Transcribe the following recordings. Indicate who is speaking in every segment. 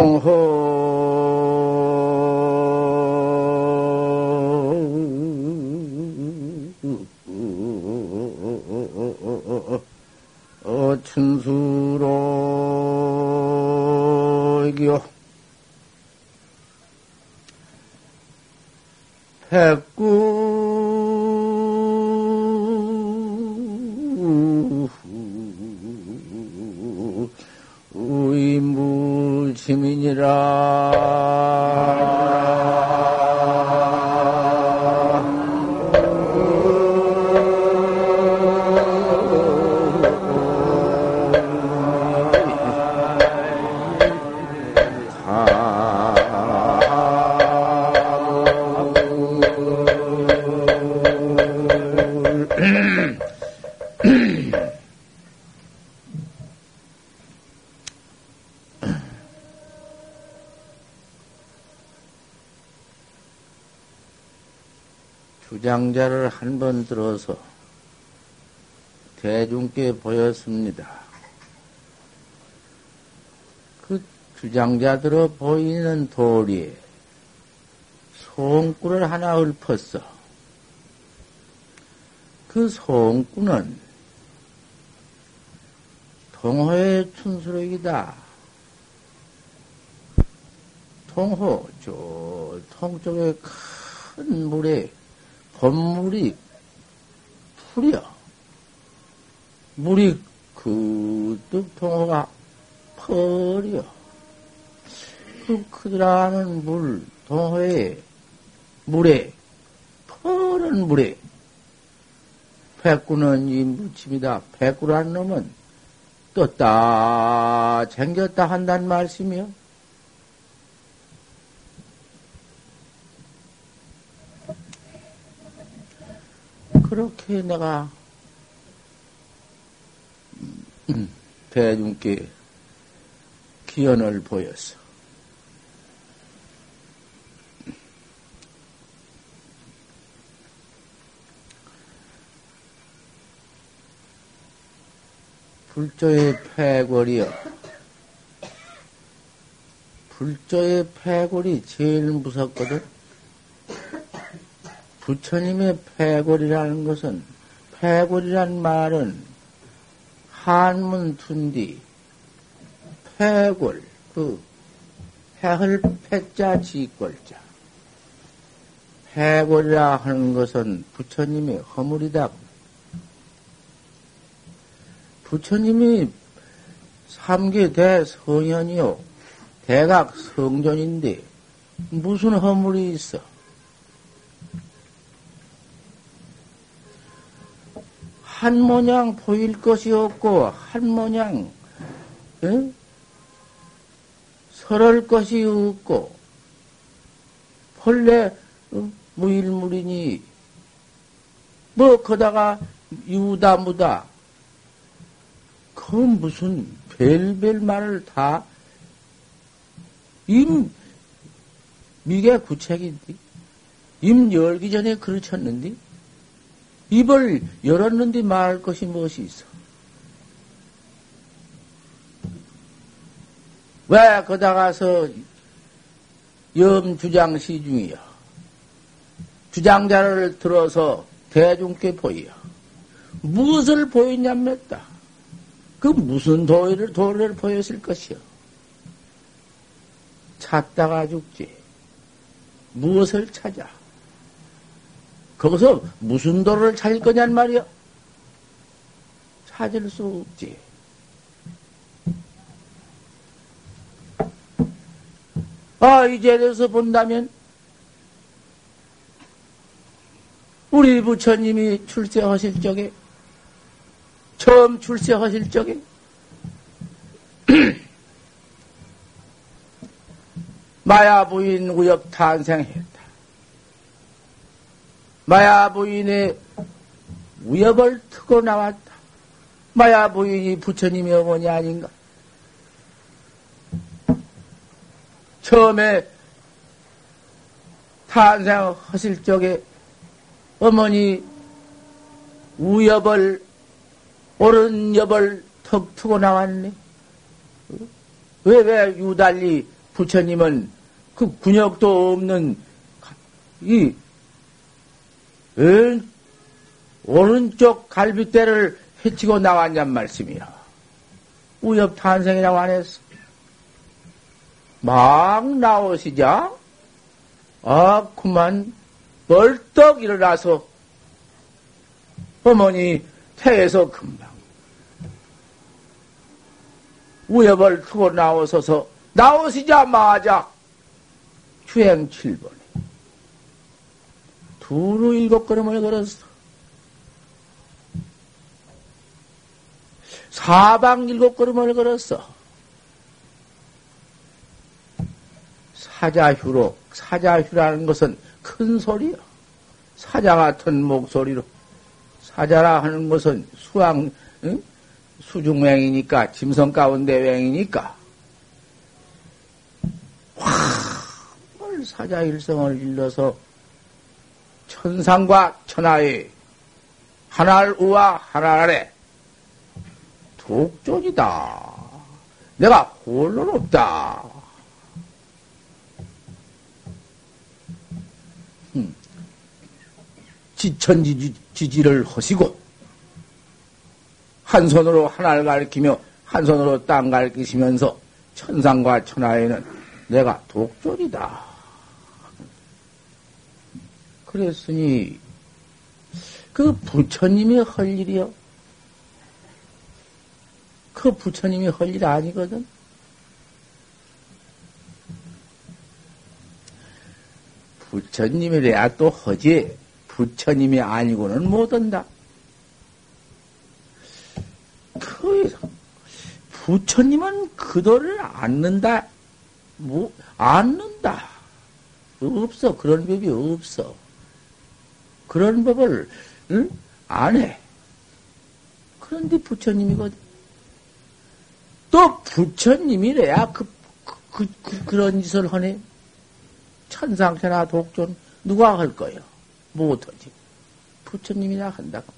Speaker 1: 통호 한번 들어서 대중께 보였습니다. 그 주장자들어 보이는 도리에 송구를 하나 읊었어. 그 송구는 동호의 춘수록이다. 동호, 저, 통쪽에 큰 물에 봄물이 풀이여. 물이 그득 동호가 펄이여. 그 크더라는 물, 동호에, 물에, 펄은 물에, 백구는 이 무침이다. 백구란 놈은 떴다, 쟁겼다 한단 말씀이요. 그렇게 내가 음, 대중께 기연을 보였어. 불조의 패골이여. 불조의 패골이 제일 무섭거든. 부처님의 패골이라는 것은, 패골이란 말은 한문 둔디, 패골, 그, 패을 패자 지골자. 패골이라 하는 것은 부처님의 허물이다. 부처님이 삼계 대성현이요. 대각 성전인데, 무슨 허물이 있어? 한 모양 보일 것이 없고, 한 모양, 에? 설할 것이 없고, 본래 어? 무일물이니, 뭐, 거다가 유다 무다, 그 무슨 별별 말을 다, 임, 미개 구책인데, 임 열기 전에 그르쳤는데, 입을 열었는데 말할 것이 무엇이 있어? 왜 거다가서 염주장 시중이여? 주장자를 들어서 대중께 보이여. 무엇을 보이냐면다. 그 무슨 도리를, 도리를 보였을 것이여. 찾다가 죽지. 무엇을 찾아? 거기서 무슨 도를 찾을 거냔 말이야? 찾을 수 없지. 아, 이제 대해서 본다면, 우리 부처님이 출세하실 적에, 처음 출세하실 적에, 마야 부인 우엽 탄생했다. 마야 부인의 우엽을 트고 나왔다. 마야 부인이 부처님의 어머니 아닌가? 처음에 탄생하실 적에 어머니 우엽을 오른 엽을 턱 트고 나왔네. 왜, 왜 유달리 부처님은 그 군역도 없는 이 은, 오른쪽 갈비대를 해치고 나왔냔 말씀이야. 우엽 탄생이라고 안 했어. 막 나오시자, 아, 그만, 벌떡 일어나서, 어머니 태에서 금방, 우엽을 트고 나오셔서, 나오시자마자, 주행 7번에, 두루 일곱 걸음을 걸었어. 사방 일곱 걸음을 걸었어. 사자휴로, 사자휴라는 것은 큰 소리요. 사자 같은 목소리로. 사자라 하는 것은 수왕, 응? 수중맹이니까, 짐승 가운데 맹이니까. 와, 사자 일성을 일러서 천상과 천하의 하늘 우와 하늘 아래 독존이다. 내가 홀로 없다. 음. 지천지지를 하시고 한 손으로 하나를 가리키며 한 손으로 땅 가리키시면서 천상과 천하에는 내가 독존이다. 그랬으니 그 부처님이 할 일이요. 그 부처님이 할 일 아니거든. 부처님이래야 또 허지. 부처님이 아니고는 못한다. 그, 부처님은 그도를 안는다. 뭐, 안는다. 없어. 그런 법이 없어. 그런 법을, 응? 안 해. 그런데 부처님이거든. 또 부처님이래야 그, 그, 그, 그 런 짓을 하네. 천상천하 독존 누가 할 거예요? 못하지. 부처님이라 한다고.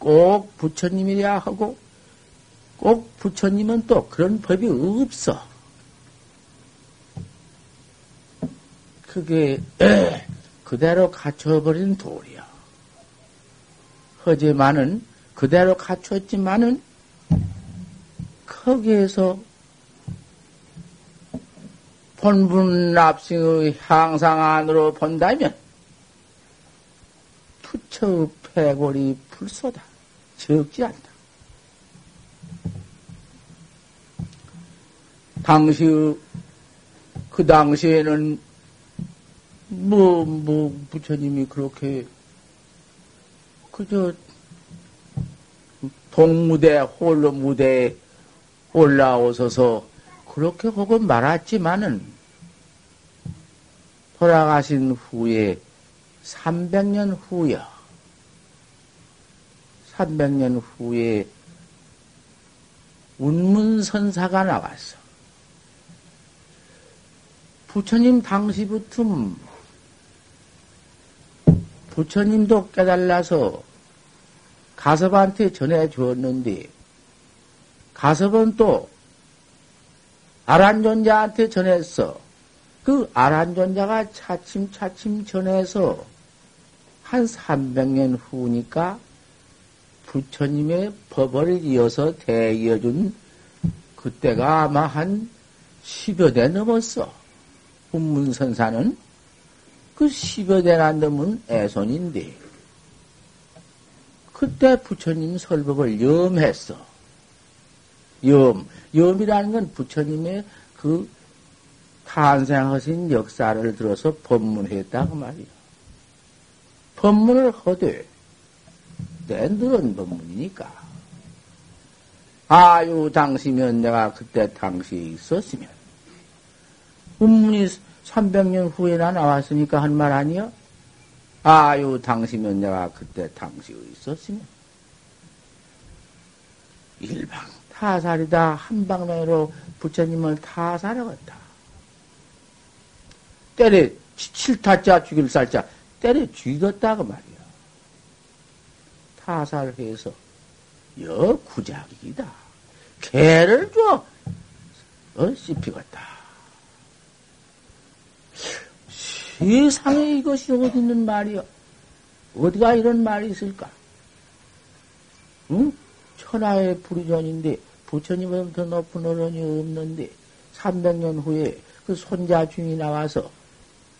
Speaker 1: 꼭 부처님이라 하고 꼭 부처님은 또 그런 법이 없어. 그게 에, 그대로 갖춰버린 돌이야. 허지만은 그대로 갖췄지만은 거기에서 본분 납승의 향상 안으로 본다면 투처의 패골이 불소다. 적지 않다. 당시, 그 당시에는 뭐, 뭐, 부처님이 그렇게, 그저, 동무대, 홀로 무대에 올라오셔서 그렇게 하고 말았지만은 돌아가신 후에 300년 후여 300년 후에 운문선사가 나왔어. 부처님 당시부터 부처님도 깨달라서 가섭한테 전해 주었는데 가섭은 또 아란존자한테 전했어. 그 아란존자가 차츰차츰 전해서 한 300년 후니까 부처님의 법을 이어서 대이어준 그때가 아마 한 10여 대 넘었어. 훈문선사는 그 10여 대나 넘은 애손인데 그때 부처님 설법을 염했어. 염. 염이라는 건 부처님의 그 탄생하신 역사를 들어서 법문했다 그 말이야. 법문을 허되 낸들은 법문이니까. 아유 당시면 내가 그때 당시에 있었으면 법문이 300년 후에나 나왔으니까 한 말 아니야? 아유 당시면 내가 그때 당시에 있었으면 일방 타살이다. 한방면으로 부처님을 타살하겠다. 때려, 칠타자 죽일 살자, 때려 죽였다, 그 말이야. 타살해서, 여 구작이다. 개를 줘, 어, 씹히겠다. 세상에 이것이 어디 있는 말이여? 어디가 이런 말이 있을까? 응? 천하의 불의전인데 부처님은 더 높은 어른이 없는데 300년 후에 그 손자 중이 나와서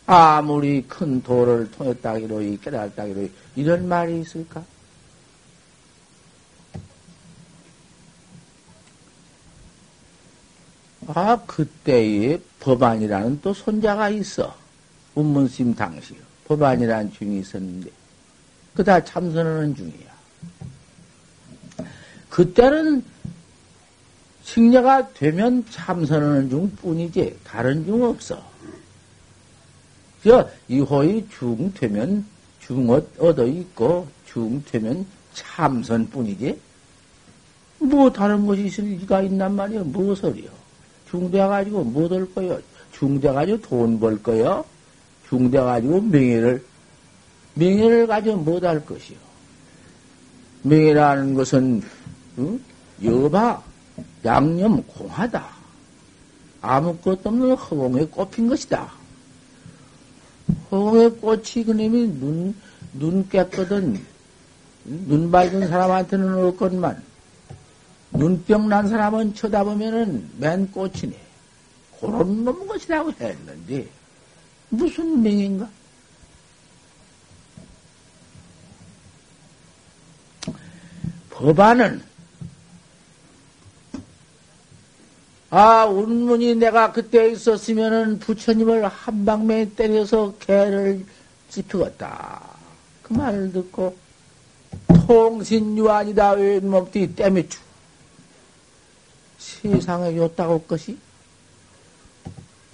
Speaker 1: 아무리 큰 도를 통했다기로 깨달았다기로 이런 말이 있을까? 아, 그때에 법안이라는 또 손자가 있어. 운문심 당시. 법안이라는 중이 있었는데, 그 다 참선하는 중이야. 그때는 승려가 되면 참선하는 중 뿐이지, 다른 중 없어. 저, 이호의 중 되면 중엇 얻어 있고, 중 되면 참선 뿐이지, 뭐 다른 것이 있을 리가 있단 말이야. 무엇을요? 중대가지고 못할 거요? 중대가지고 돈 벌 거요? 중대가지고 명예를, 명예를 가지고 못할 것이요? 명예라는 것은, 응? 여바, 양념 공하다. 아무것도 없는 허공에 꼽힌 것이다. 허공에 꽃이 그놈이 눈, 눈 깨끗한, 눈 밝은 사람한테는 없건만, 눈병 난 사람은 쳐다보면은 맨 꽃이네. 그런 놈 것이라고 했는데, 무슨 명인가? 법안은, 아, 운문이 내가 그때 있었으면은 부처님을 한 방에 때려서 개를 찝히겠다. 그 말을 듣고, 통신유한이다, 왼몸띠 때미추. 세상에 요따고 것이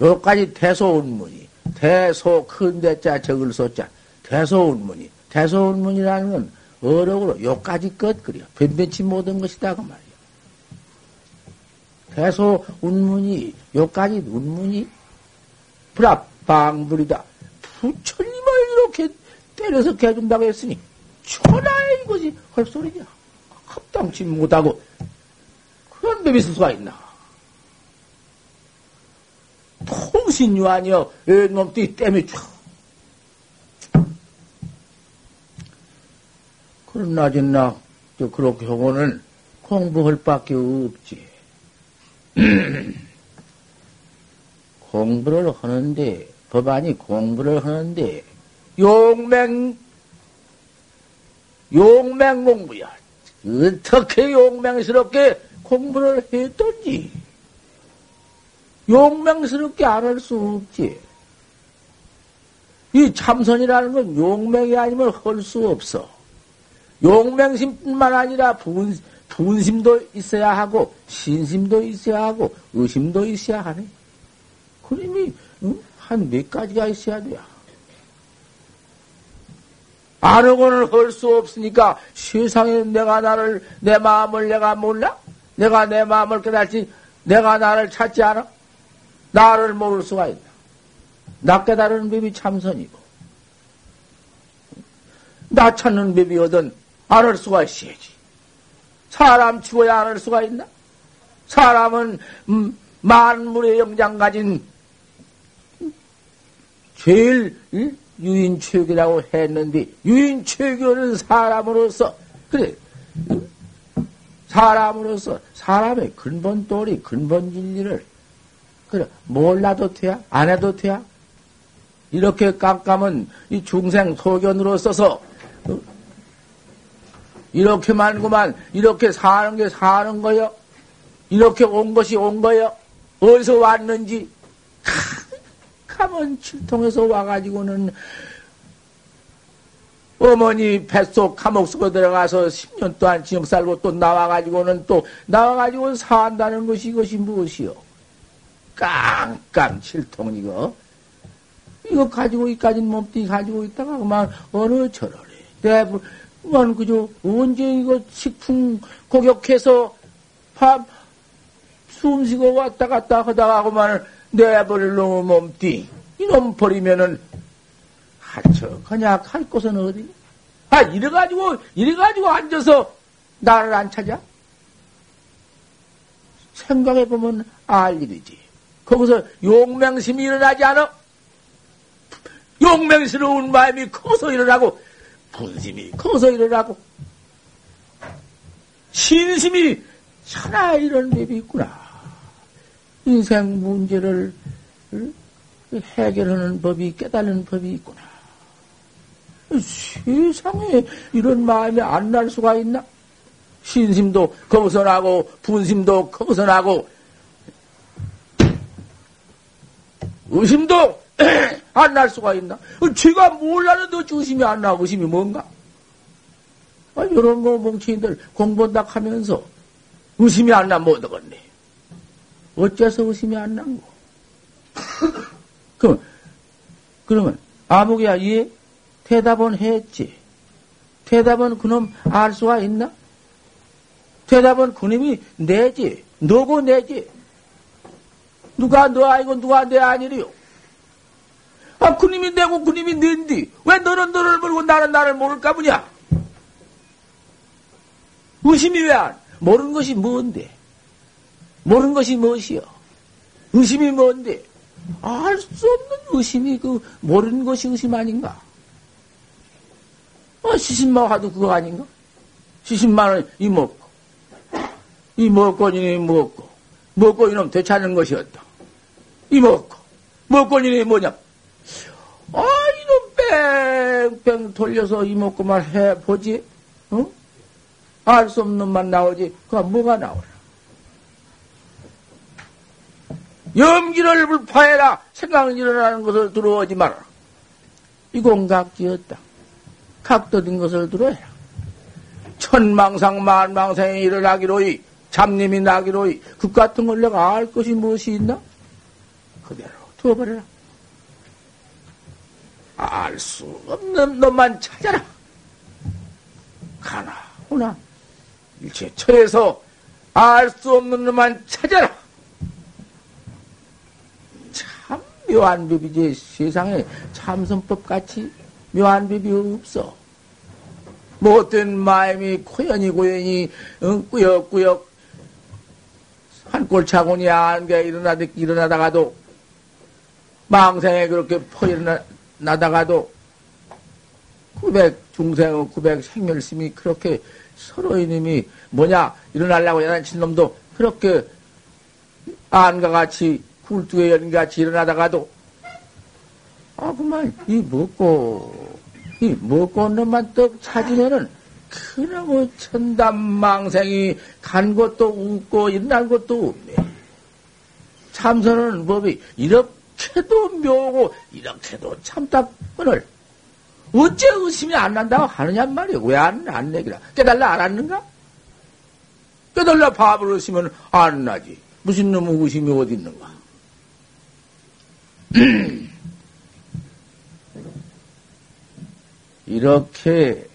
Speaker 1: 요까지 대소운문이 대소 큰 대자 적을 소자 대소운문이 대소운문이라는 건 어록으로 요까지 것 그려 변변치 못한 것이다 그 말이야. 대소 운문이 요까지 운문이 불합방불이다. 부처님을 이렇게 때려서 개준다고 했으니 천하의 이것이 헐소리냐. 합당치 못하고 그런 놈이 있을 수가 있나? 통 신유아니여, 놈들이 땜이 쫙. 그러나, 저나, 저, 그렇게 하고는 공부할 밖에 없지. 공부를 하는데, 법안이 공부를 하는데, 용맹, 용맹 공부야. 어떻게 용맹스럽게 공부를 했던지 용맹스럽게 안 할 수 없지. 이 참선이라는 건 용맹이 아니면 할 수 없어. 용맹심뿐만 아니라 분, 분심도 있어야 하고, 신심도 있어야 하고, 의심도 있어야 하네. 그림이 응? 한몇 가지가 있어야. 안 하고는 할 수 없으니까 세상에 내가 나를, 내 마음을 내가 몰라? 내가 내 마음을 깨달지, 내가 나를 찾지 않아? 나를 모를 수가 있나? 나 깨달은 법이 참선이고, 나 찾는 법이 어떤 안할 수가 있어야지. 사람 치고야 안할 수가 있나? 사람은 음, 만물의 영장 가진 제일 음? 유인체육이라고 했는데 유인체육은 사람으로서 그래 음? 사람으로서 사람의 근본 도리, 근본 진리를 그래 몰라도 돼야 안 해도 돼야 이렇게 깜깜은 이 중생 소견으로 써서 어? 이렇게만구만 이렇게 사는 게 사는 거요. 이렇게 온 것이 온 거요. 어디서 왔는지 가면 칠통에서 와가지고는 어머니 뱃속 감옥 속에 들어가서 10년 동안 지역 살고 또 나와가지고는 또 나와가지고 산다는 것이 이것이 무엇이요? 깡깡 칠통 이거 이거 가지고 이까진 몸뚱이 가지고 있다가 그만 어느 저러래 대부분 그만 그저 언제 이거 식품 고격해서 밥 숨쉬고 왔다 갔다 하다가 그만 내버릴 놈의 몸뚱이 이놈 버리면은 하처 그냥 할 곳은 어디? 아 이래가지고 이래가지고 앉아서 나를 안 찾아? 생각해 보면 알 일이지. 거기서 용맹심이 일어나지 않아? 용맹스러운 마음이 커서 일어나고, 분심이 커서 일어나고, 신심이 천하 이런 법이 있구나. 인생 문제를 해결하는 법이 깨달는 법이 있구나. 세상에 이런 마음이 안 날 수가 있나? 신심도 거기서 나고 분심도 거기서 나고 의심도 안 날 수가 있나? 쥐가 몰라는데 의심이 안 나고 의심이 뭔가? 아, 이런 거 멍청이들 공부한다 하면서 의심이 안 나면 어떡겠네. 어째서 의심이 안 난고? 그럼, 그러면, 아무개야, 예? 대답은 했지. 대답은 그놈 알 수가 있나? 대답은 그놈이 내지. 너고 내지. 누가 너 아니고 누가 내 아니리요? 아, 그님이 내고 그님이 낸디. 왜 너는 너를 모르고 나는 나를 모를까 보냐? 의심이 왜 안? 모르는 것이 뭔데? 모르는 것이 무엇이요? 의심이 뭔데? 알 수 없는 의심이 그 모르는 것이 의심 아닌가? 어, 시신만 하도 그거 아닌가? 시신만 원 이먹고 이 먹고 이놈이 먹고 먹고 이놈 되찾는 것이었다. 이 먹고 먹고 이놈이 뭐냐? 아 이놈 뺑뺑 돌려서 이 먹고만 해보지? 어? 알수 없는 만 나오지? 그건 뭐가 나오나? 염기를 불파해라. 생각은 일어나는 것을 들어오지 마라. 이공각지였다. 각도된 것을 들어야 천망상 만망상이 일어나기로이 잡님이 나기로이 그 같은 걸 내가 알 것이 무엇이 있나? 그대로 두어버려라. 알 수 없는 놈만 찾아라. 가나 오나 일체 처에서 알 수 없는 놈만 찾아라. 참 묘한 법이지 세상에 참선법 같이 묘한 법이 없어. 못된 마음이 고연히 고연히 응, 꾸역꾸역 한골 차고니 안개 일어나다, 일어나다가도 망생에 그렇게 퍼 일어나다가도 구백 중생 구백 생멸심이 그렇게 서로 이놈이 뭐냐 일어나려고 야단친 놈도 그렇게 안과 같이 굴뚝에 연같이 일어나다가도 아 그만 이 먹고 이 먹고 놈만 떡 찾으면은 그놈의 천담망생이 간 것도 웃고 일어난 것도 없네. 참선하는 법이 이렇게 도 묘고 이렇게도 참답건을 어째 의심이 안 난다고 하느냐 말이야. 왜안 안 내기라? 깨달라 알았는가? 깨달라 밥을 의심은 안 나지. 무슨 놈의 의심이 어디 있는가? 이렇게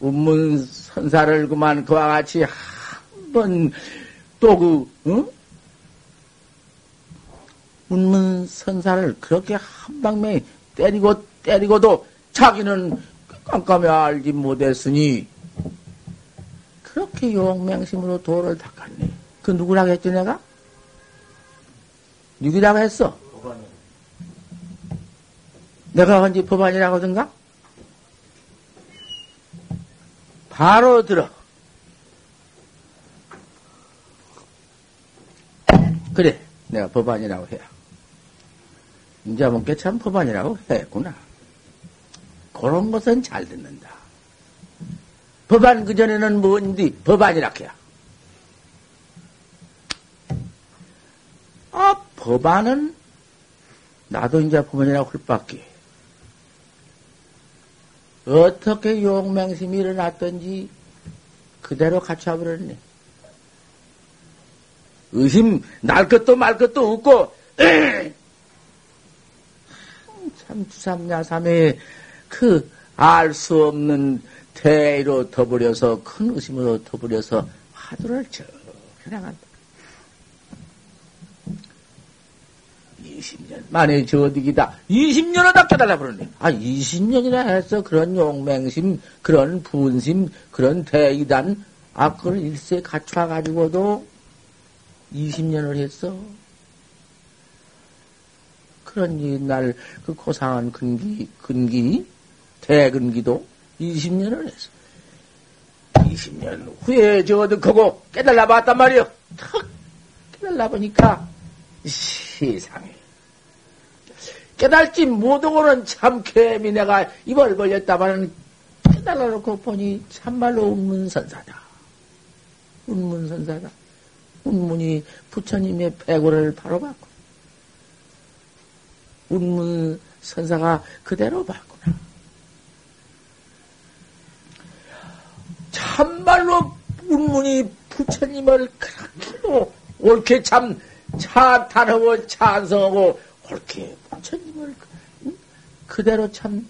Speaker 1: 운문 선사를 그만 그와 같이 한 번 또 그, 응? 운문 선사를 그렇게 한 방에 때리고 때리고도 자기는 깜깜이 알지 못했으니 그렇게 용맹심으로 도를 닦았네. 그 누구라고 했지 내가? 누구라고 했어? 내가 언제 법안이라고 하던가? 바로 들어. 그래, 내가 법안이라고 해야. 뭔게 참 법안이라고 했구나. 그런 것은 잘 듣는다. 법안 그전에는 뭔디 법안이라 해야. 아, 법안은 나도 이제 법안이라고 할 밖에. 어떻게 용맹심이 일어났던지 그대로 갖춰버렸네. 의심 날 것도 말 것도 없고 참 주삼야삼의 그 알 수 없는 대의로 더버려서 큰 의심으로 더버려서 화두를 쭉 해나간다. 20년 만에 저디기다. 20년을 다 깨달아 버렸네. 아, 20년이나 해서 그런 용맹심, 그런 분심, 그런 대이단, 아, 그걸 일세 갖춰가지고도 20년을 했어. 그런 옛날 그 고상한 근기, 근기, 대근기도 20년을 했어. 20년 후에 저어득하고 깨달아 봤단 말이요. 턱 깨달아 보니까 세상에. 깨달지 못하고는 참 개미 내가 입을 벌렸다마는 깨달아 놓고 보니 참말로 운문선사다. 운문선사다. 운문이 부처님의 배고를 바로 받고 운문 선사가 그대로 받구나. 참말로 운문이 부처님을 그렇게도 옳게 참 찬탄하고 찬성하고 옳게 부처님을 그대로 참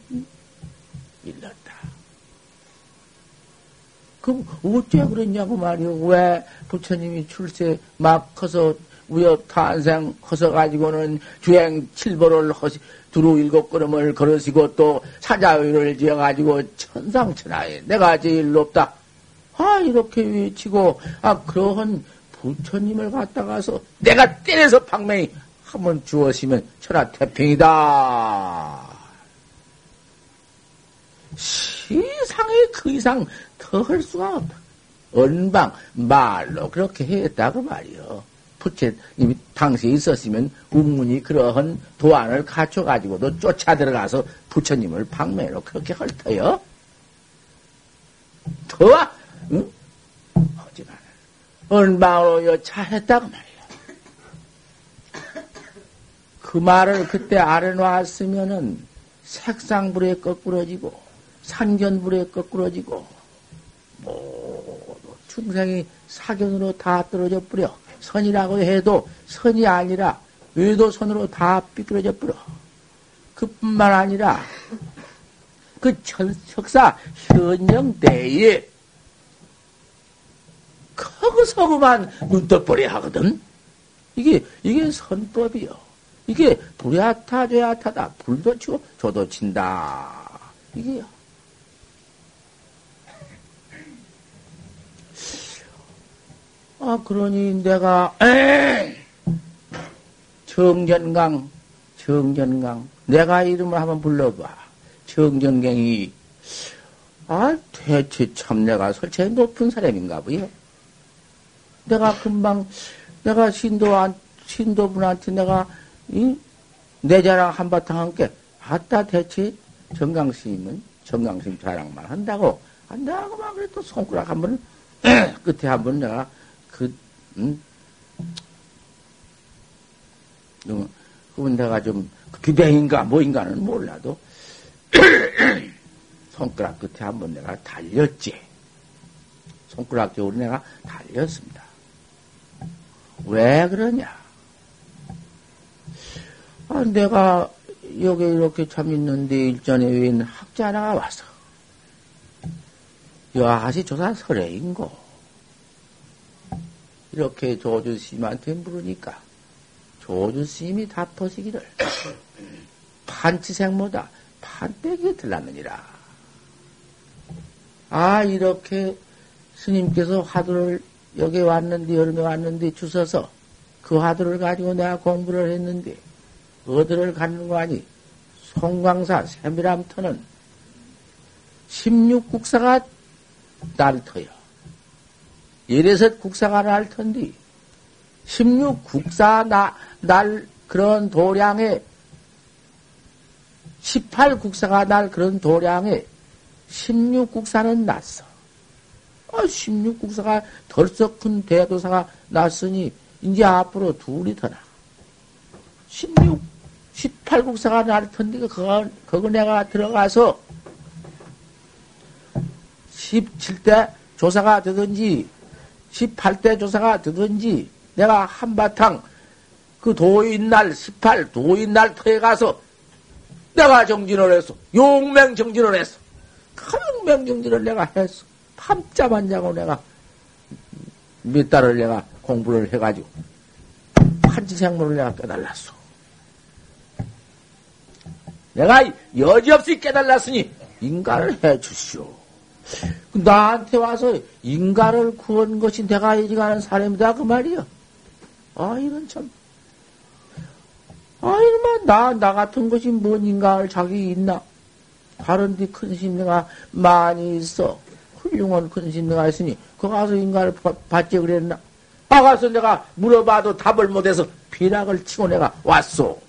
Speaker 1: 일렀다. 그럼 어째 그랬냐고 말이요. 왜 부처님이 출세 막 커서 우엽 탄생 커서 가지고는 주행 칠보를 허시 두루 일곱 걸음을 걸으시고 또 사자위를 지어 가지고 천상천하에 내가 제일 높다. 아 이렇게 외치고 아 그러한 부처님을 갖다가서 내가 때려서 방맹이 한번 주었으면 천하 태평이다. 세상에 그 이상 더 할 수가 없다. 언방, 말로 그렇게 했다고 말이요. 부처, 이미 당시에 있었으면 운문이 그러한 도안을 갖춰가지고도 쫓아 들어가서 부처님을 방매로 그렇게 헐터요. 더와, 응? 하지만, 언방으로 여차했다고 말이야. 그 말을 그때 알아놨으면은 색상불에 거꾸러지고, 산견불에 거꾸러지고, 모두 충생이 사견으로 다 떨어져 버려. 선이라고 해도 선이 아니라 외도 선으로 다 삐뚤어져 버려. 그뿐만 아니라 그 천석사 현영대에 거기서 그만 눈떠버려 하거든. 이게 이게 선법이요. 이게 불야타 죄야타다. 불도 치고 조도 친다. 이게요. 아, 그러니 내가, 에이! 정전강, 정전강. 내가 이름을 한번 불러봐. 정전강이, 아, 대체 참 내가 설치에 높은 사람인가 보요. 내가 금방, 내가 신도한, 신도분한테 내가, 이, 내 자랑 한바탕 함께, 아따, 대체 정강스님은 정강스님 자랑만 한다고, 한다고 막 그래 또 손가락 한 번, 끝에 한 번 내가 그, 응? 그건 내가 좀, 기대인가 뭐인가는 몰라도, 손가락 끝에 한번 내가 달렸지. 손가락 쪽으로 내가 달렸습니다. 왜 그러냐? 아, 내가 여기 이렇게 참 있는데 일전에 웬 학자 하나가 와서, 여하시 조사 설레인고, 이렇게 조주 스님한테 물으니까 조주 스님이 답하시기를 판치생모다 판빼기 들랐느니라. 아 이렇게 스님께서 화두를 여기 왔는데 여름에 왔는데 주셔서 그 화두를 가지고 내가 공부를 했는데 어디를 가는 거 아니? 송광사 세미람터는 16국사가 날터요. 이래서 국사가 날 텐데, 16 국사 나, 날 그런 도량에, 18 국사가 날 그런 도량에, 16 국사는 났어. 아, 16 국사가 덜썩 큰 대도사가 났으니, 이제 앞으로 둘이 더 나. 16, 18 국사가 날 텐데, 그거, 그거 내가 들어가서, 17대 조사가 되든지, 18대 조사가 되든지 내가 한바탕 그 도인 날 18 도인 날 터에 가서 내가 정진을 했어. 용맹 정진을 했어. 그 용맹 정진을 내가 했어. 밤잠 안 자고 내가 몇 달을 내가 공부를 해가지고 판지생물을 내가 깨달았어. 내가 여지없이 깨달았으니 인간을 해 주시오. 나한테 와서 인간을 구한 것이 내가 이지가는 사람이다 그 말이야. 아 이런 참. 아이만 나, 나 같은 것이 뭔인가를 자기 있나? 다른 데 큰 심리가 많이 있어. 훌륭한 큰 심리가 있으니, 그 가서 인가를 받지 그랬나? 아, 가서 내가 물어봐도 답을 못해서 비락을 치고 내가 왔소.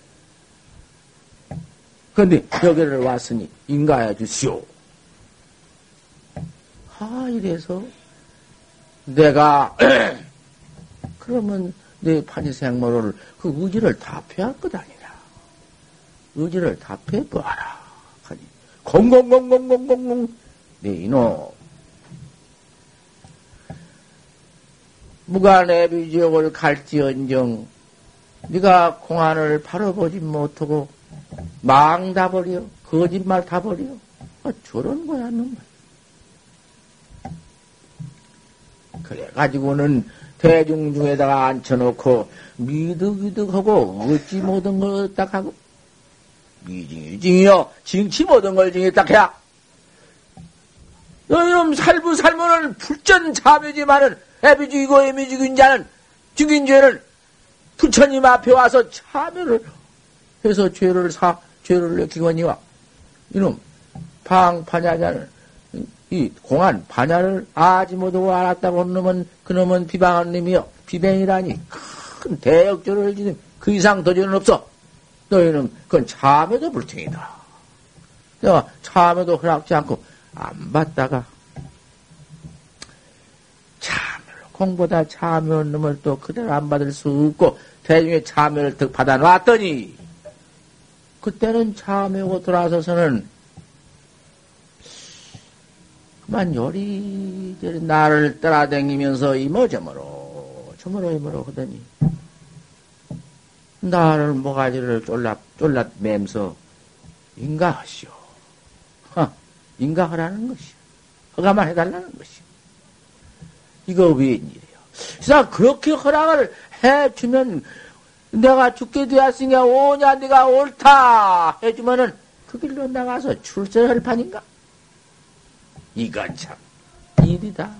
Speaker 1: 그런데 여기를 왔으니 인가해 주시오. 아, 이래서 내가 그러면 내 판지생모를 그 의지를 답해할 것 아니냐. 의지를 답해 보아라. 하니 공공공공공공공. 네 이놈. 무간의 지옥을 갈지언정 네가 공안을 바라보지 못하고 망 다 버려 거짓말 다 버려. 아, 저런 거야 놈 그래가지고는 대중 중에다가 앉혀놓고 미득미득하고 어찌 모든 걸딱 하고 미징이 징이요. 징치 모든 걸 징이 딱 해야 너희놈 살부 살모는 불전 자묘지만은 애비 죽이고 애미 죽인 자는 죽인 죄를 부처님 앞에 와서 참여를 해서 죄를 사 죄를 느끼거니와. 이놈 방파냐자는 이 공안 반야를 아지 못하고 알았다고 하는 놈은 그놈은 비방한 놈이요. 비뱅이라니 큰 대역죄를 지는 그 이상 도전은 없어. 너희는 그건 참에도 불탱이다. 내가 참에도 허락지 않고 안 받다가 참을 공보다 참여한 놈을 또 그대로 안 받을 수 없고 대중의 참여를 득 받아놨더니 그때는 참여고 돌아서서는 그만 요리저리 나를 따라다니면서 이모저모로 저모로 이모로 하더니 나를 모가지를 쫄라 쫄라 매면서 인가하시오. 하, 인가하라는 것이오. 허가만 해달라는 것이오. 이거 웬일이요? 자 그렇게 허락을 해주면 내가 죽게 되었으니까 오냐 네가 옳다 해주면은 그 길로 나가서 출세할 판인가? 이건 참 일이다.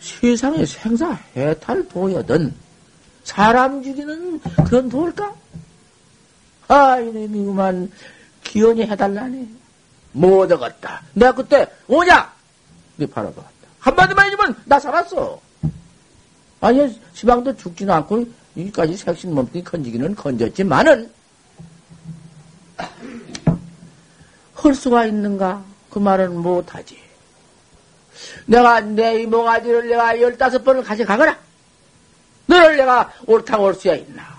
Speaker 1: 세상에 생사 해탈 도여든 사람 죽이는 그런 도일까? 아, 이놈이구만 기원이 해달라네. 못 얻었다. 내가 그때 오냐? 네 바라봤다. 한마디만 해주면 나 살았어. 아니, 시방도 죽지는 않고 여기까지 색신 몸뚱이 건지기는 건졌지만은 할 수가 있는가? 그 말은 못하지. 내가 내 이모가지를 내가 열다섯 번을 가져가거라. 너를 내가 옳다고 올 수야 있나?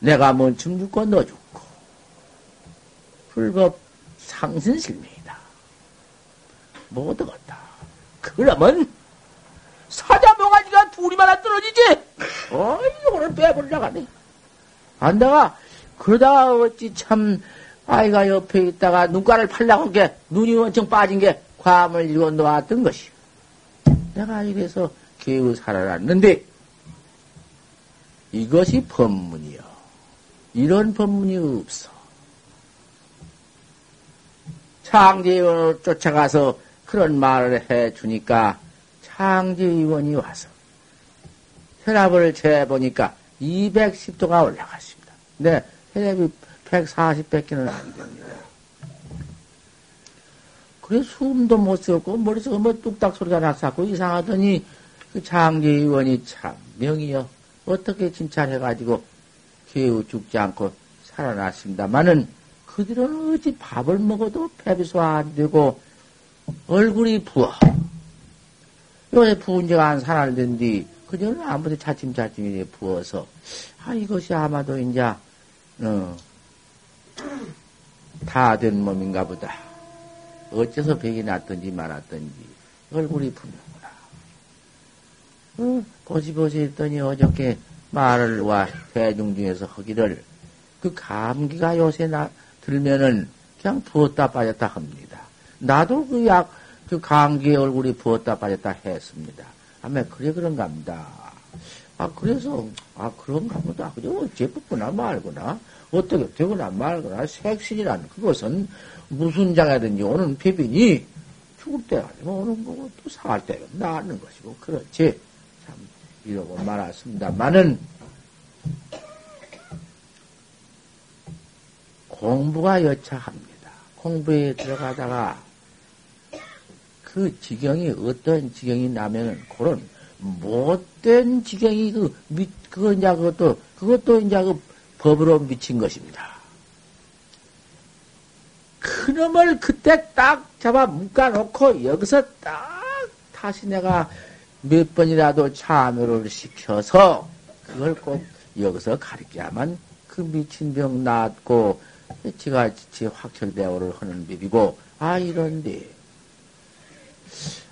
Speaker 1: 내가 먼춤 죽고 너 죽고. 불법 상신실명이다. 못 얻었다. 그러면 사자 모가지가 둘이만 안 떨어지지? 어이, 오늘 빼버리려가네. 안 내가 그러다가 어찌 참 아이가 옆에 있다가 눈가를 팔려고 게 눈이 원청 빠진 게 과음을 이루어 놓았던 것이. 내가 이래서 개우 살아났는데 이것이 법문이요. 이런 법문이 없어. 창제의원을 쫓아가서 그런 말을 해 주니까 창제의원이 와서 혈압을 재보니까 210도가 올라갔습니다. 네, 혈압이 140밖에는 안 됩니다. 그래 숨도 못 쉬었고 머릿속에 뭐 뚝딱 소리가 났었고 이상하더니 그 장제의원이 참 명이요. 어떻게 진찰해가지고 개우 죽지 않고 살아났습니다만은 그들은 어찌 밥을 먹어도 배비소화 안 되고 얼굴이 부어. 요새 부은 지가 한 사날 된뒤 그전은 아무도 차츰차츰 부어서 아 이것이 아마도 이제 어, 다 된 몸인가 보다. 어째서 병이 났든지 말았든지 얼굴이 붓는구나. 어, 보시보시 했더니 어저께 말을 와 대중 중에서 하기를 그 감기가 요새 나 들면은 그냥 부었다 빠졌다 합니다. 나도 그 약, 그 감기의 얼굴이 부었다 빠졌다 했습니다. 아마 그래 그런가 합니다. 아, 그래서, 아, 그런가 보다. 그저 어째 붙구나 말구나. 어떻게 되거나 말거나 색신이란 그것은 무슨 장애든지 오는 비빈이 죽을 때 아니면 오는 거고 또 상할 때는 나는 것이고 그렇지. 참 이러고 말았습니다만은 공부가 여차합니다. 공부에 들어가다가 그 지경이 어떤 지경이 나면은 그런 못된 지경이 그 미, 그거 이제 그것도 그것도 이제 그 법으로 미친 것입니다. 그놈을 그때 딱 잡아 묶어놓고 여기서 딱 다시 내가 몇 번이라도 참여를 시켜서 그걸 꼭 여기서 가르쳐야만 그 미친 병 낫고 지가 지치 확철대오를 하는 법이고 아 이런데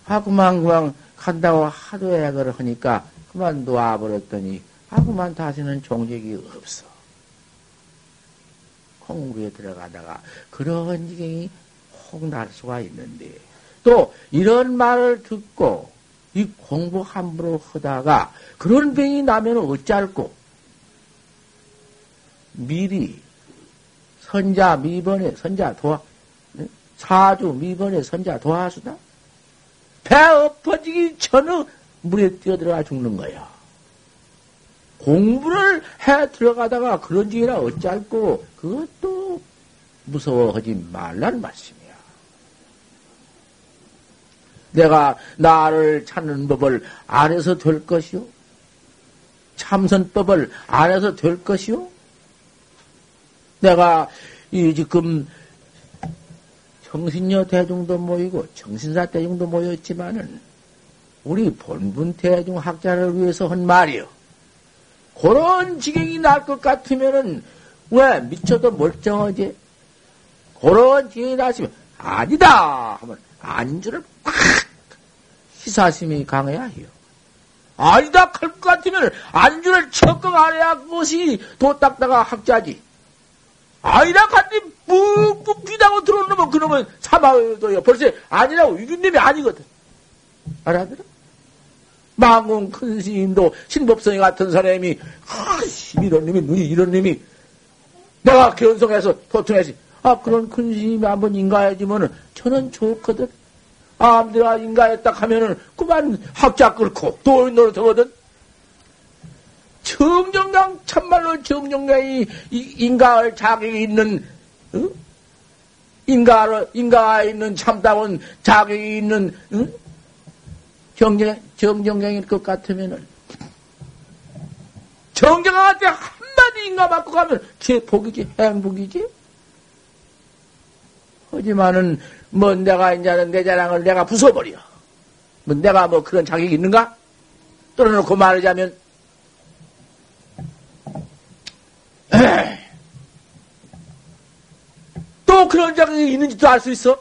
Speaker 1: 아 그만 그만 간다고 하도 애걸 하니까 그만 놔버렸더니 아 그만 다시는 종적이 없어. 공부에 들어가다가 그런 지경이 혹 날 수가 있는데 또 이런 말을 듣고 이 공부 함부로 하다가 그런 병이 나면 어쩔고 미리 선자 미번에 선자 도와 사주 미번에 선자 도와수다 배 엎어지기 전에 물에 뛰어들어가 죽는 거야. 공부를 해 들어가다가 그런 지이라 어쩔고 그것도 무서워하지 말란 말씀이야. 내가 나를 찾는 법을 안 해서 될 것이요? 참선법을 안 해서 될 것이요? 내가 이 지금 정신여 대중도 모이고 정신사 대중도 모였지만은 우리 본분 대중 학자를 위해서 한 말이요. 그런 지경이 날 것 같으면은 왜 미쳐도 멀쩡하지? 그런 지경이 나시면 아니다 하면 안주를 꽉 희사심이 강해야 해요. 아니다 할 것 같으면 안주를 적극 안 해야 그것이 도 닦다가 학자지. 아니다 간디 묵묵 비다고 들어오는 놈은 그놈은 사마도요. 벌써 아니라고 이준님이 아니거든. 알아들어? 망공 큰 스님도 신법성이 같은 사람이 아, 이런 놈이 눈이 이런 놈이 내가 견성해서 도통해서 아 그런 큰 스님이 한번 인가해주면은 저는 좋거든. 아, 내가 인가했다 하면은 그만 학자 끌고 또 노릇하거든. 정정강 참말로 정정강이 인가할 자격이 있는 어? 인가를 인가에 있는 참다운 자격이 있는 어? 정정 정정강일 것 같으면은 정정강한테 한마디 인가 받고 가면 제 복이지 행복이지. 하지만은 뭐 내가 이제는 내 자랑을 내가 부숴버려. 뭐 내가 뭐 그런 자격이 있는가? 떨어놓고 말하자면 또 그런 자격이 있는지도 알 수 있어?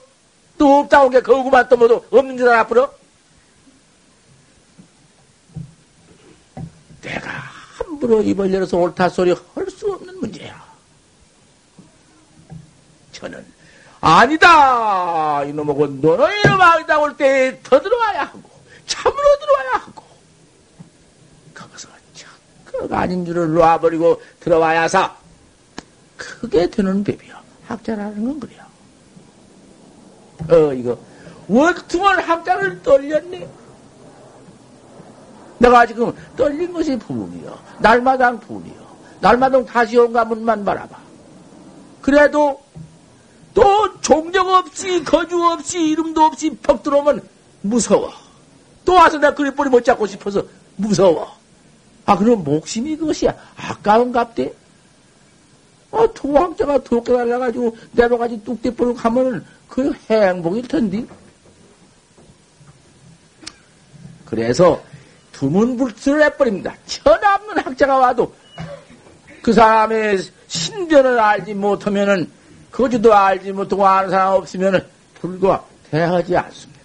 Speaker 1: 또 없다고 게 거구만 또 뭐도 없는 줄 알아 버려? 내가 함부로 입을 열어서 옳다 소리 할 수 없는 문제야. 저는 아니다 이놈하고 너는 이놈 아니다 올 때 더 들어와야 하고 참으로 들어와야 하고 그 아닌 줄을 놔버리고 들어와야사 크게 되는 법이야. 학자라는 건 그래요. 어, 이거, 월퉁을 학자를 떨렸네. 내가 지금 떨린 것이 부분이요. 날마당 부분이요. 날마당 다시 온 가문만 바라봐. 그래도 또 종적 없이, 거주 없이, 이름도 없이 퍽 들어오면 무서워. 또 와서 내가 그리 못 잡고 싶어서 무서워. 아, 그럼 목심이 그것이야. 아까운 값대? 아, 도학자가 도끼 날라가지고 내려가지 뚝대보로 가면은 그 행복일 텐데. 그래서 두문불수를 해버립니다. 천하 없는 학자가 와도 그 사람의 신변을 알지 못하면은 거주도 알지 못하고 아는 사람 없으면은 불과 대하지 않습니다.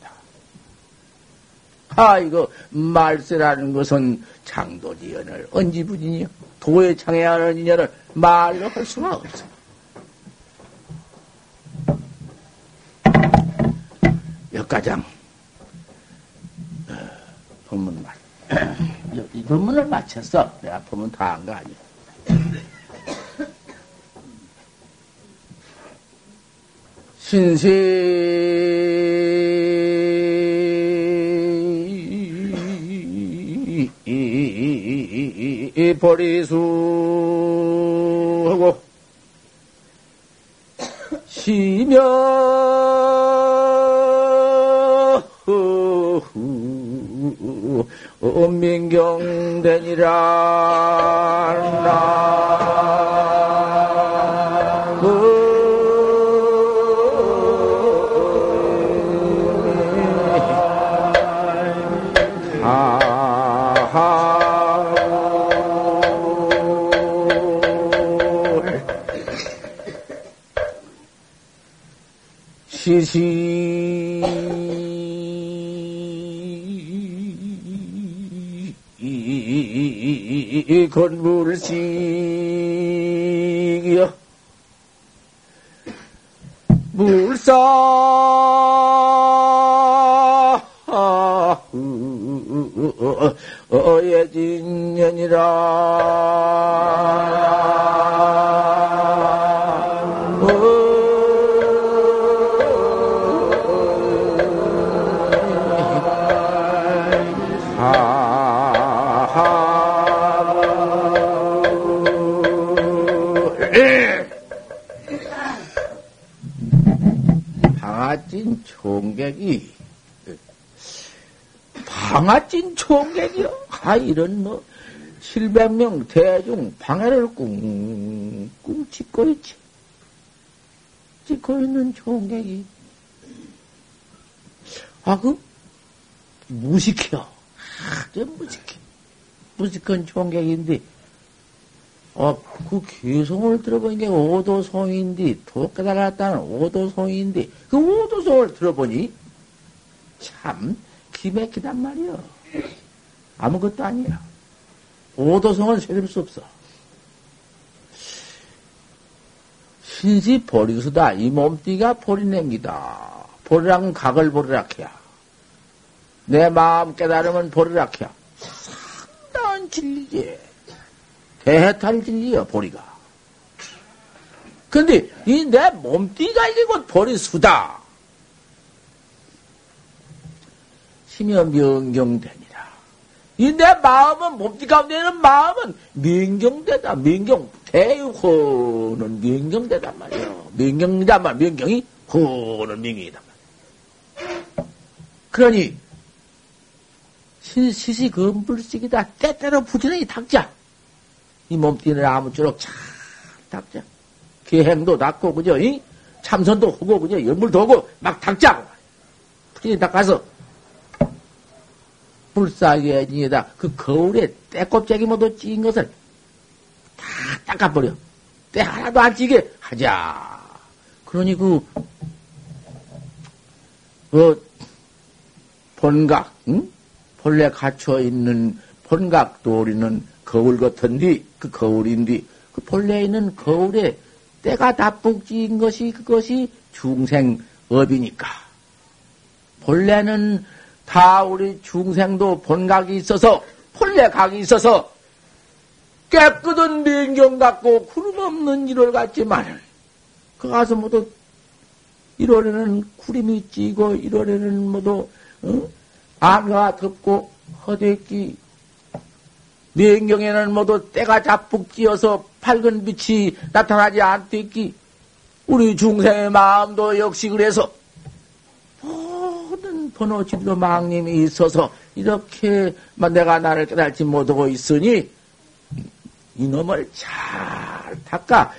Speaker 1: 아, 이거 말세라는 것은 장도지연을 언지부지니요. 도에 창해하는 인연을 말로 할 수가 없어. 역가장 어, 법문 말. 이 법문을 마쳤어. 내가 법문 다 한 거 아니야. 신세 보리수 하고 시며 엄민경되니라 아 이런 뭐 700명 대중 방해를 꿍꿍 짓고 있지. 짓고 있는 총객이 아 그 무식해요. 아주 무식해. 무식한 총객인데 어, 그 개성을 들어보니 까 오도송인데, 도 깨달았다는 오도송인데, 그 오도송을 들어보니, 참, 기맥히단 말이야. 아무것도 아니야. 오도송은 세줄 수 없어. 신시 보리수다. 이 몸띠가 보리냉기다. 보리락은 각을 보리락해야. 내 마음 깨달으면 보리락해야. 상당한 진리지. 대해탈 진리야, 보리가. 근데 이 내 몸띠가 이게 곧 보리수다. 심여 명경되니라. 이 내 마음은 몸띠 가운데 있는 마음은 명경되다. 명경 대호는 명경되단 말이야. 명경이단 말. 명경이 호는 명이단 말이야. 그러니 시시 금불식이다. 때때로 부지런히 닥자. 이 몸띠는 아무쪼록 잘 닦자. 계행도 닦고, 그죠? 이? 참선도 하고, 그죠? 열물도 하고, 막 닦자. 부지런히 닦아서, 불사계에다 그 거울에 때꼽자기 모두 찌인 것을 다 닦아버려. 때 하나도 안 찌게 하자. 그러니 그, 그, 본각, 응? 본래 갇혀 있는 본각도 우리는 거울 같은데, 그 거울인데, 그 본래 있는 거울에 때가 다북지인 것이 그것이 중생 업이니까. 본래는 다 우리 중생도 본각이 있어서, 본래 각이 있어서, 깨끗한 민경 같고 구름 없는 1월 같지만, 그 가서 모두 1월에는 구름이 찌고 1월에는 모두 어? 안가가 덥고 허대기. 명경에는 모두 때가 자푹 찌어서 밝은 빛이 나타나지 않겠기. 우리 중생의 마음도 역시 그래서 번호지도 망님이 있어서 이렇게 내가 나를 깨달지 못하고 있으니 이놈을 잘 닦아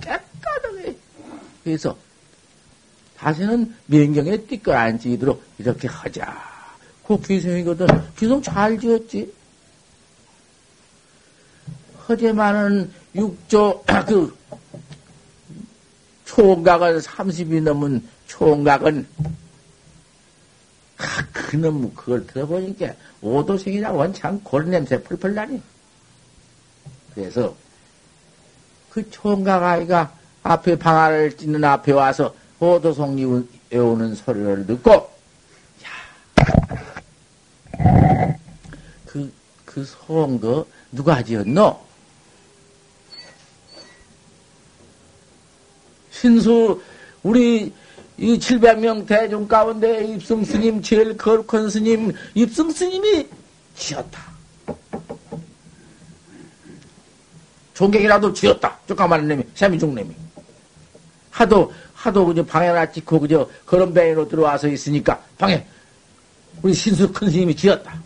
Speaker 1: 깨끗하게 해서 다시는 명경에 띠끌 안 지도록 이렇게 하자. 그 기성이거든. 기성 잘 지었지. 허제만은 육조, 그, 총각은 30이 넘은 총각은, 아, 그놈, 그걸 들어보니까, 오도생이라고 원참 골냄새 펄펄 나니. 그래서, 그 총각 아이가 앞에 방아를 찢는 앞에 와서 오도송 외우는 소리를 듣고, 야, 그, 그 소원 그, 누가 지었노? 신수, 우리 이 700명 대중 가운데 입승 스님, 제일 거룩한 스님, 입승 스님이 지었다. 종객이라도 지었다. 쪼까만 놈이, 샘이중 놈이. 하도, 하도 그저 방에나 찍고 그저 거름뱅이로 들어와서 있으니까 방에 우리 신수 큰 스님이 지었다.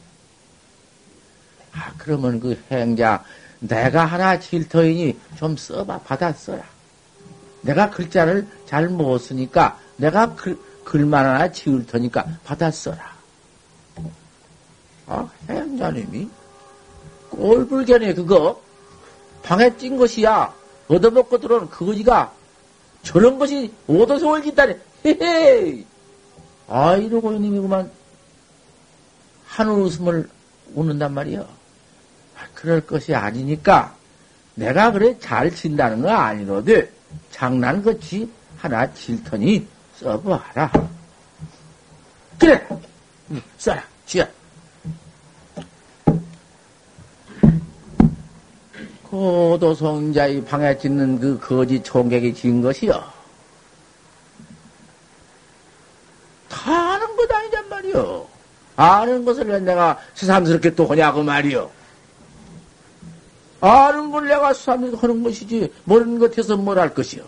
Speaker 1: 아, 그러면 그 행자, 내가 하나 질터이니 좀 써봐, 받아 써라. 내가 글자를 잘 못 쓰니까 내가 글, 글만 하나 지을 테니까 받아 써라. 아, 행자님이 꼴불견에 그거 방에 찐 것이야. 얻어먹고 들어온 그거지가 저런 것이 오도성을 짓다니. 헤헤! 아, 이러고 있는 이구만 한울 웃음을 웃는단 말이요. 아, 그럴 것이 아니니까 내가 그래 잘 친다는 거 아니로되 장난 같이 하나 칠 테니 써봐라. 그래! 써라, 쥐어. 고도성자의 방에 짓는 그 거지 총객이 지은 것이요. 다 아는 것 아니냔 말이요. 아는 것을 왜 내가 수삼스럽게 또 하냐고 말이요. 아는 걸 내가 수삼스럽게 하는 것이지, 모르는 것에서 뭘 할 것이요.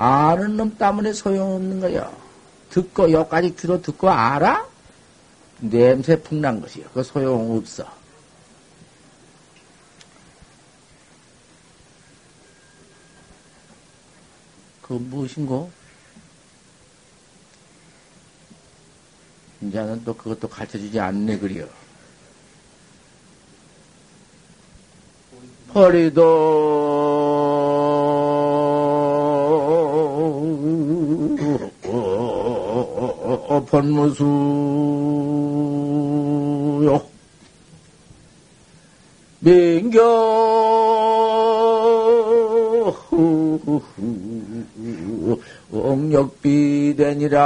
Speaker 1: 아는 놈 때문에 소용없는 거요. 듣고, 여기까지 귀로 듣고 알아? 냄새 풍난 것이요. 그 소용없어. 그 무엇인고? 이제는 또 그것도 가르쳐 주지 않네, 그리요. 허리도 번무수요. 민경 옥력비되니라.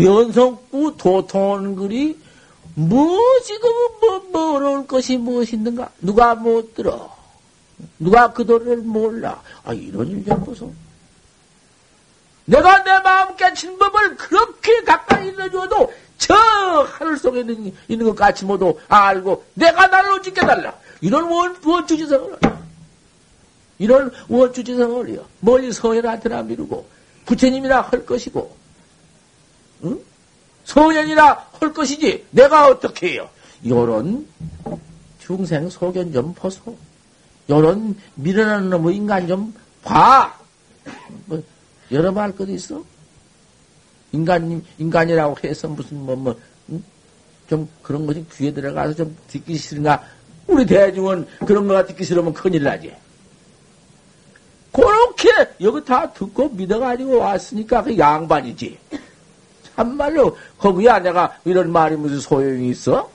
Speaker 1: 기원성구 도통한 글이 뭐 지금 뭐, 뭐 어려울 것이 무엇있는가? 누가 못 들어? 누가 그 도를 몰라? 아, 이런 일 좀 보소. 내가 내 마음 깨친 법을 그렇게 가까이 있어줘도 저 하늘 속에 있는, 있는 것 같이 모두 알고 내가 나를 어찌 깨달라. 이런 원, 원주지성을 이런 원주지성을요. 멀리 서열한테나 미루고 부처님이나 할 것이고 응? 소년이라 할 것이지 내가 어떻게 해요? 요런 중생 소견 좀 보소. 요런 미련한 놈의 인간 좀 봐. 뭐 여러 말 것도 있어? 인간 인간이라고 해서 무슨 뭐뭐좀 그런 것이 귀에 들어가서 좀 듣기 싫은가? 우리 대중은 그런 거가 듣기 싫으면 큰일 나지. 그렇게 여기 다 듣고 믿어가지고 왔으니까 그 양반이지. 참말로 거기야 내가 이런 말이 무슨 소용이 있어?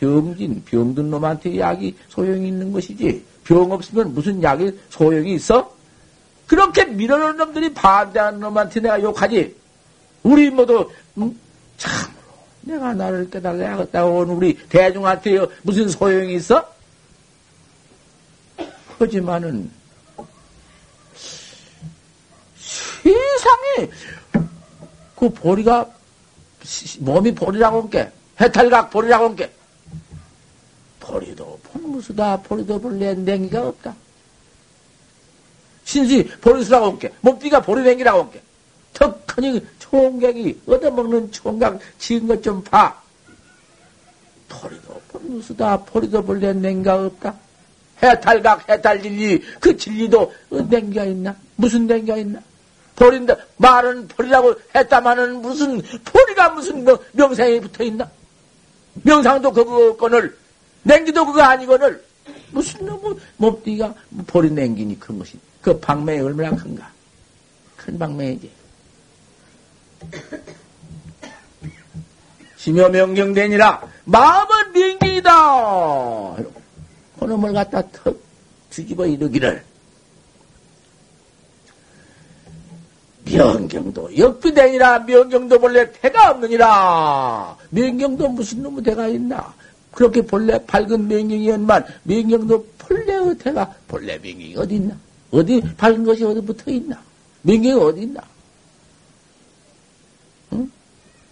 Speaker 1: 병진 병든 놈한테 약이 소용이 있는 것이지 병 없으면 무슨 약이 소용이 있어? 그렇게 밀어놓은 놈들이 반대하는 놈한테 내가 욕하지. 우리 모두 음, 참으로 내가 나를 깨달아야겠다고 온 우리 대중한테 무슨 소용이 있어? 하지만은 세상에 그 보리가 몸이 보리라고 한게 해탈각 보리라고 한게 보리도 본무수다 보리도 볼래 냉기가 없다. 신시 보리수라고 한게 몸띠가 보리냉기라고 한게 턱하니 총각이 얻어먹는 총각 지은 것 좀 봐. 보리도 본무수다 보리도 볼래 냉기가 없다. 해탈각 해탈 진리 그 진리도 냉기가 있나? 무슨 냉기가 있나? 버린다. 말은 버리라고 했다마는 무슨, 버리가 무슨 뭐 명상에 붙어 있나? 명상도 그거 건을, 냉기도 그거 아니거늘, 무슨 뭐, 몸띠가 버린 냉기니 큰 것이. 그 방맹이 얼마나 큰가? 큰 방맹이지. 심여 명경되니라, 마음은 냉기이다! 그놈을 갖다 턱 뒤집어 이르기를. 명경도. 역비대니라 명경도 본래 태가 없느니라. 명경도 무슨 놈의 대가 있나? 그렇게 본래 밝은 명경이었만 명경도 본래의 태가 본래 명경이 어디 있나? 어디 밝은 것이 어디 붙어 있나? 명경이 어디 있나? 응?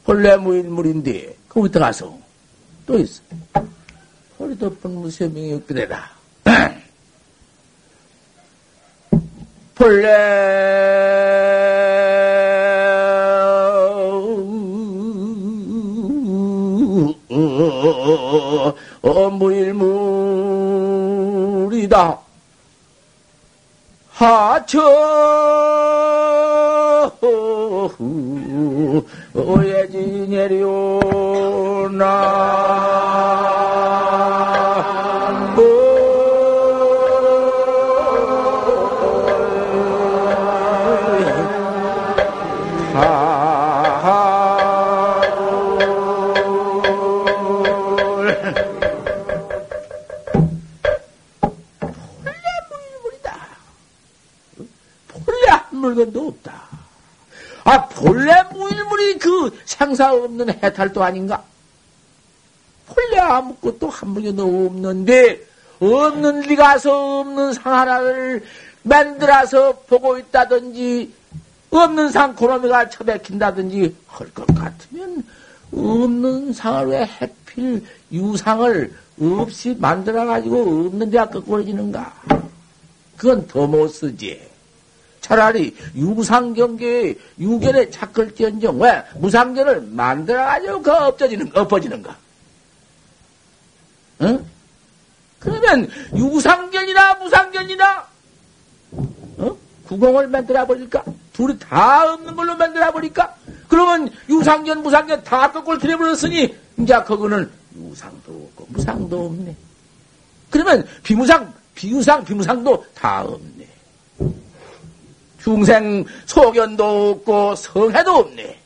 Speaker 1: 본래 무일물인데 거기다 가서 또 있어. 허리 덮은 무쇠명이 역비대다. 본래 무일물이다. 하처 오예지 내려오나 본래 무일물이 그 생사 없는 해탈도 아닌가? 본래 아무것도 한 물건도 없는데, 없는 리 가서 없는 상 하나를 만들어서 보고 있다든지, 없는 상 고놈이가 처박힌다든지 할 것 같으면, 없는 상을 왜 해필 유상을 없이 만들어가지고 없는 데가 거꾸러지는가? 그건 더 못 쓰지. 차라리 유상경계에 유견에 착걸지언정 왜 무상견을 만들어가지고 그 엎어지는 엎어지는가? 응? 그러면 유상견이나 무상견이나 어? 구공을 만들어 버릴까? 둘이 다 없는 걸로 만들어 버릴까? 그러면 유상견, 무상견 다 거꾸로 들여버렸으니 이제 그거는 유상도 없고 무상도 없네. 그러면 비무상, 비유상, 비무상도 다 없네. 중생 소견도 없고 성해도 없네.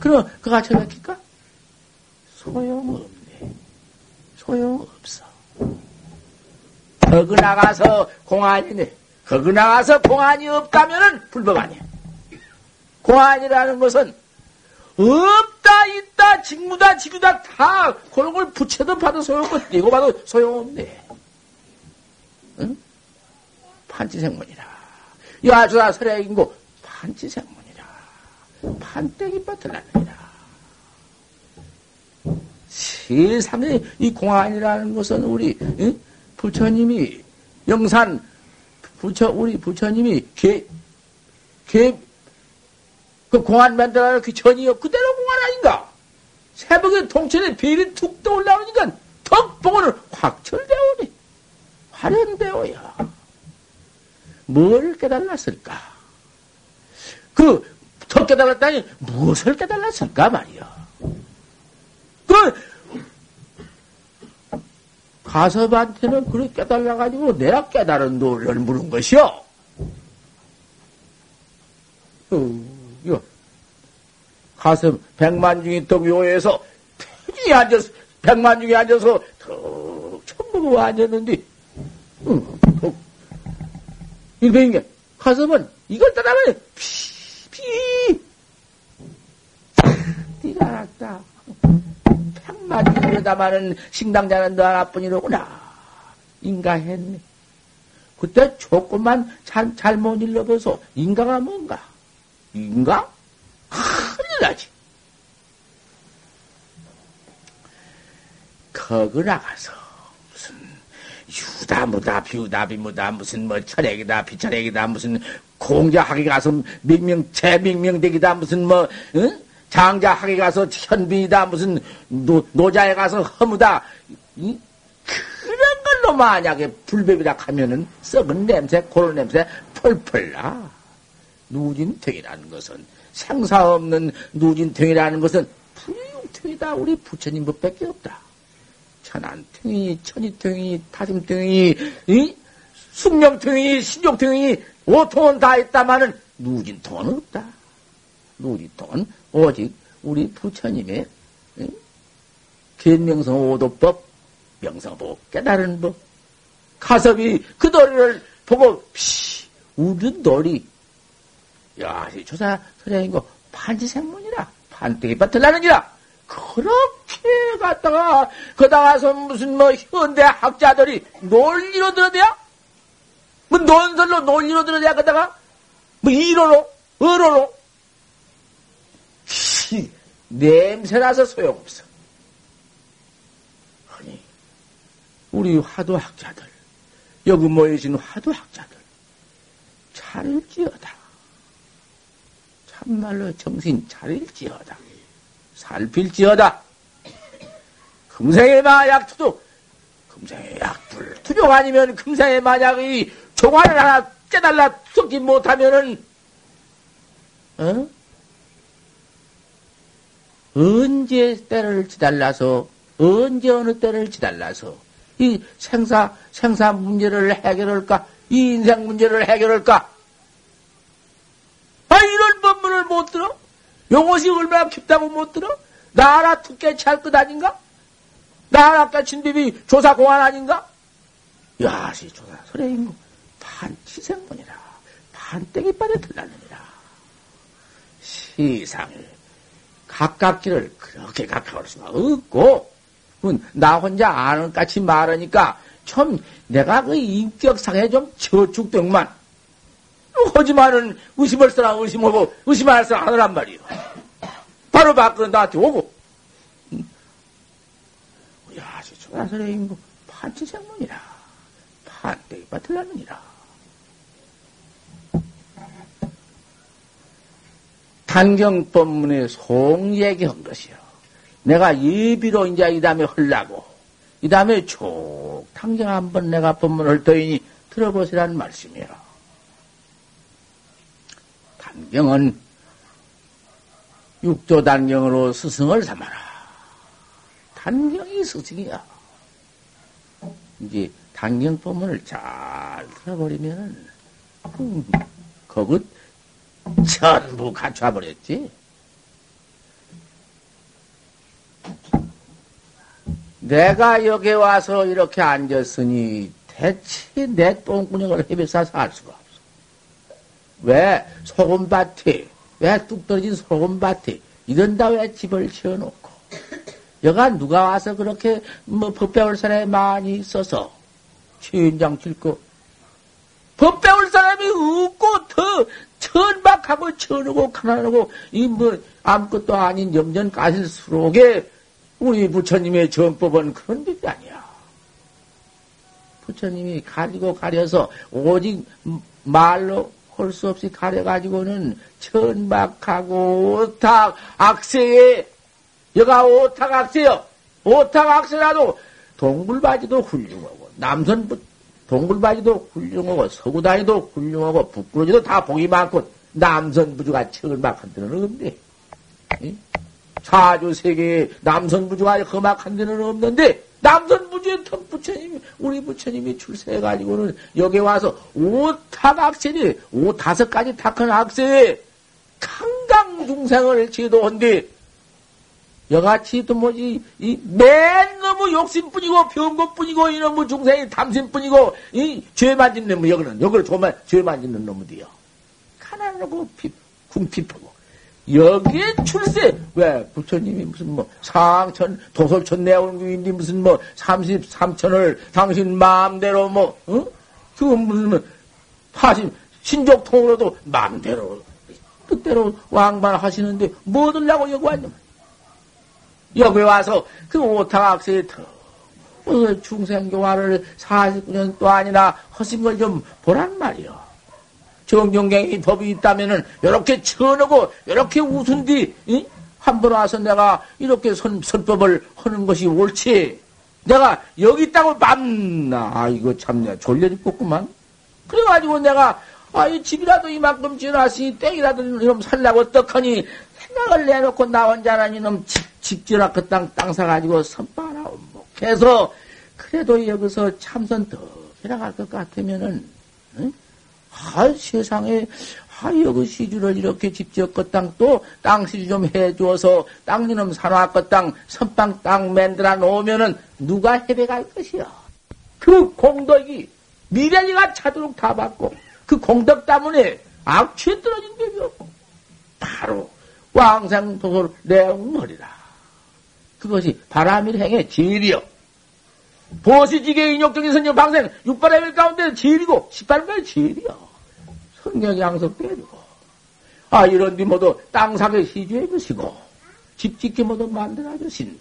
Speaker 1: 그럼 그가 처박힐까? 소용없네. 소용없어. 거기 나가서 공안이네. 거기 나가서 공안이 없다면은 불법 아니야. 공안이라는 것은 없다, 있다, 직무다, 지구다 다 그런 걸 붙여도 봐도 소용없고 떼고 봐도 소용없네. 응? 판치생문이라. 야주다 설액인고 판치생문이라. 판때기 뻗들라느니라. 세상에 이 공안이라는 것은 우리 응? 부처님이 영산 부처 우리 부처님이 개개 그 공안 만들어 그 전이요 그대로 공안 아닌가? 새벽에 동천에 별이 툭 떠올라오니까 덕봉을 확철되오니 화련되어야 뭘 깨달았을까? 그, 더 깨달았다니, 무엇을 깨달았을까 말이야. 그, 가섭한테는 그렇게 깨달아가지고 내가 깨달은 노를 물은 것이요. 어, 이거, 가섭 백만 중이 또 묘에서 편히 앉아서, 백만 중에 앉아서 턱 천부고 앉았는데, 응, 일배인 게, 가슴은 이걸 따라가면 피, 피. 네가 알았다. 백만이로다마는 식당자는 너 하나뿐이로구나. 인가했네. 그때 조금만 잘, 잘못 일러봐서 인가가 뭔가? 인가? 큰일 나지. 거기 나가서 유다 무다 비우다 비무다 무슨 뭐 철액이다 비철액이다 무슨 공자학에 가서 명명 재명명대기다 무슨 뭐 응? 장자학에 가서 현빈이다 무슨 노, 노자에 가서 허무다 응? 그런 걸로 만약에 불법이라 하면은 썩은 냄새 고런 냄새 펄펄 나 누진탱이라는 것은 생사 없는 누진탱이라는 것은 불육탱이다 우리 부처님 법밖에 없다. 천안통이, 천이통이, 타심통이, 이? 숙명통이, 신욕통이, 오통은 다 있다마는 누진통은 없다. 누진통은 오직 우리 부처님의 견명성 오도법, 명성보 깨달은 법. 가섭이 그 도리를 보고, 피, 우리 도리, 야, 이 조사 선생님고 판지생문이라 판때기 밭을 나느니라 그렇게 갔다가 거다 가서 무슨 뭐 현대 학자들이 논리로 들어대야? 뭐 논설로 논리로 들어대야 거다가 뭐 이로로 어로로 냄새나서 소용없어. 아니 우리 화두 학자들 여기 모여진 화두 학자들 차릴지어다. 참말로 정신 차릴지어다. 살필지어다. 금생의 마약 투도, 금생의 약불 투족 아니면 금생의 만약이 종아를 하나 깨달라 썩지 못하면은, 어? 언제 때를 지달라서, 언제 어느 때를 지달라서, 이 생사, 생사 문제를 해결할까? 이 인생 문제를 해결할까? 아, 이런 법문을 못 들어? 요것이 얼마나 깊다고 못 들어? 나라 투깨치 할것 아닌가? 나라 깨친 법이 조사 공안 아닌가? 야시 조사 설레인고 판치생문이라 판땡이 빠져 들라느니라 시상에 가깝기를 그렇게 가까울 수가 없고 나 혼자 아는 같이 말하니까 참 내가 그 인격상에 좀 저축된만 하지만은 의심할 사람 의심하고 의심할 사람 하느란 말이요. 바로 밖으로 나한테 오고. 야, 저나선의 인구 판치생문이라. 판때기 받을라느니라. 단경법문에 송 얘기한 것이요. 내가 예비로 이제 이 다음에 헐라고, 이 다음에 쭉 당경 한번 내가 법문을 더이니 들어보시라는 말씀이요. 단경은 육조 단경으로 스승을 삼아라. 단경이 스승이야. 이제 단경 법문을 잘 들어버리면은 음, 거기 전부 갖춰버렸지. 내가 여기 와서 이렇게 앉았으니 대체 내 똥구녕을 헤매서 살 수가. 왜 소금밭에 왜 뚝 떨어진 소금밭에 이런다 왜 집을 지어놓고 여가 누가 와서 그렇게 뭐 법 배울 사람이 많이 있어서 최인장 칠거 법 배울 사람이 없고 더 천박하고 천하고 가난하고 이 뭐 아무것도 아닌 염전 가실수록에 우리 부처님의 정법은 그런 법이 아니야. 부처님이 가리고 가려서 오직 말로 홀수 없이 가려가지고는 천박하고 오탁 악세에 여가 오탁 악세요. 오탁 악세라도 동굴바지도 훌륭하고 남선 동굴바지도 훌륭하고 서구다니도 훌륭하고 부끄러지도 다 복이 많고 남선부주가 천박한 데는 없네. 사주 세계에 남선부주가 험악한 데는 없는데 남선부주의 턱 부처님이, 우리 부처님이 출세해가지고는 여기 와서 오탁 악세니, 오 다섯 가지 탁한 악세에 강강 중생을 지도한데, 여같이 또 뭐지, 이, 맨 너무 욕심뿐이고, 병것뿐이고, 이놈의 중생이 탐심뿐이고, 이, 죄만 짓는 놈, 여기는, 여기를 조만, 죄만 짓는 놈들이요. 가난하고, 피, 궁핍하고. 여기에 출세, 왜, 부처님이 무슨 뭐, 상천, 도솔천 내원구인데 무슨 뭐, 33천을 당신 마음대로 뭐, 어? 그거 무슨, 뭐, 파심, 신족통으로도 마음대로, 뜻대로 왕만 하시는데, 뭐 들라고 여기 왔냐. 여기 와서 그 더, 어, 중생교화를 49년 또 아니나 하신 걸 좀 보란 말이요. 정경경이 법이 있다면은 이렇게 쳐놓고 이렇게 웃은 뒤한번 와서 내가 이렇게 선, 선법을 하는 것이 옳지. 내가 여기 있다고 맘나. 아, 이거 참 내가 졸려 죽겠구만. 그래가지고 내가 아, 이 집이라도 이만큼 지어놨으니 땡이라도 이놈 살라고 어떡하니 생각을 내놓고 나 혼자는 이놈 집, 집 지어라 그 땅 땅 사가지고 선바라 원목해서 그래도 여기서 참선 더 해나갈 것 같으면은 응? 아, 세상에, 아, 여기 시주를 이렇게 집지었고 땅, 또, 땅 시주 좀 해주어서, 땅 이놈 사놓았고 땅, 선빵 땅 만들어 놓으면은, 누가 해배갈 것이야. 그 공덕이, 미래리가 차도록 다 받고, 그 공덕 때문에, 악취에 떨어진 격이 없고, 바로 왕생 도솔 내용머리라. 그것이 바람일 행의 제일이요. 보시지계 인욕적인 선녀 방생 육바람일 가운데 제일이고, 십바람까지 제일이요. 성경 양석대해주고. 아, 이런 뒤 모두 땅삭에 시주해 주시고, 집 짓게 모두 만들어 주신,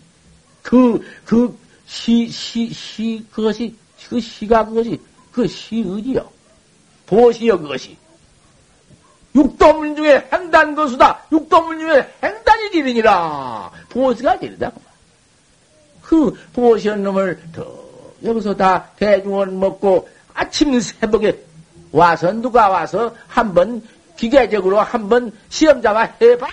Speaker 1: 그, 그, 시, 시, 시, 그것이, 그 시가 그것이, 그 시의지요. 보시여, 그것이. 육도문 중에 행단 거수다. 육도문 중에 행단이 지르니라. 보시가 지르다. 그 보시한 놈을 더 여기서 다 대중원 먹고 아침 새벽에 와서 누가 와서 한번 기계적으로 한번 시험 잡아 해봐.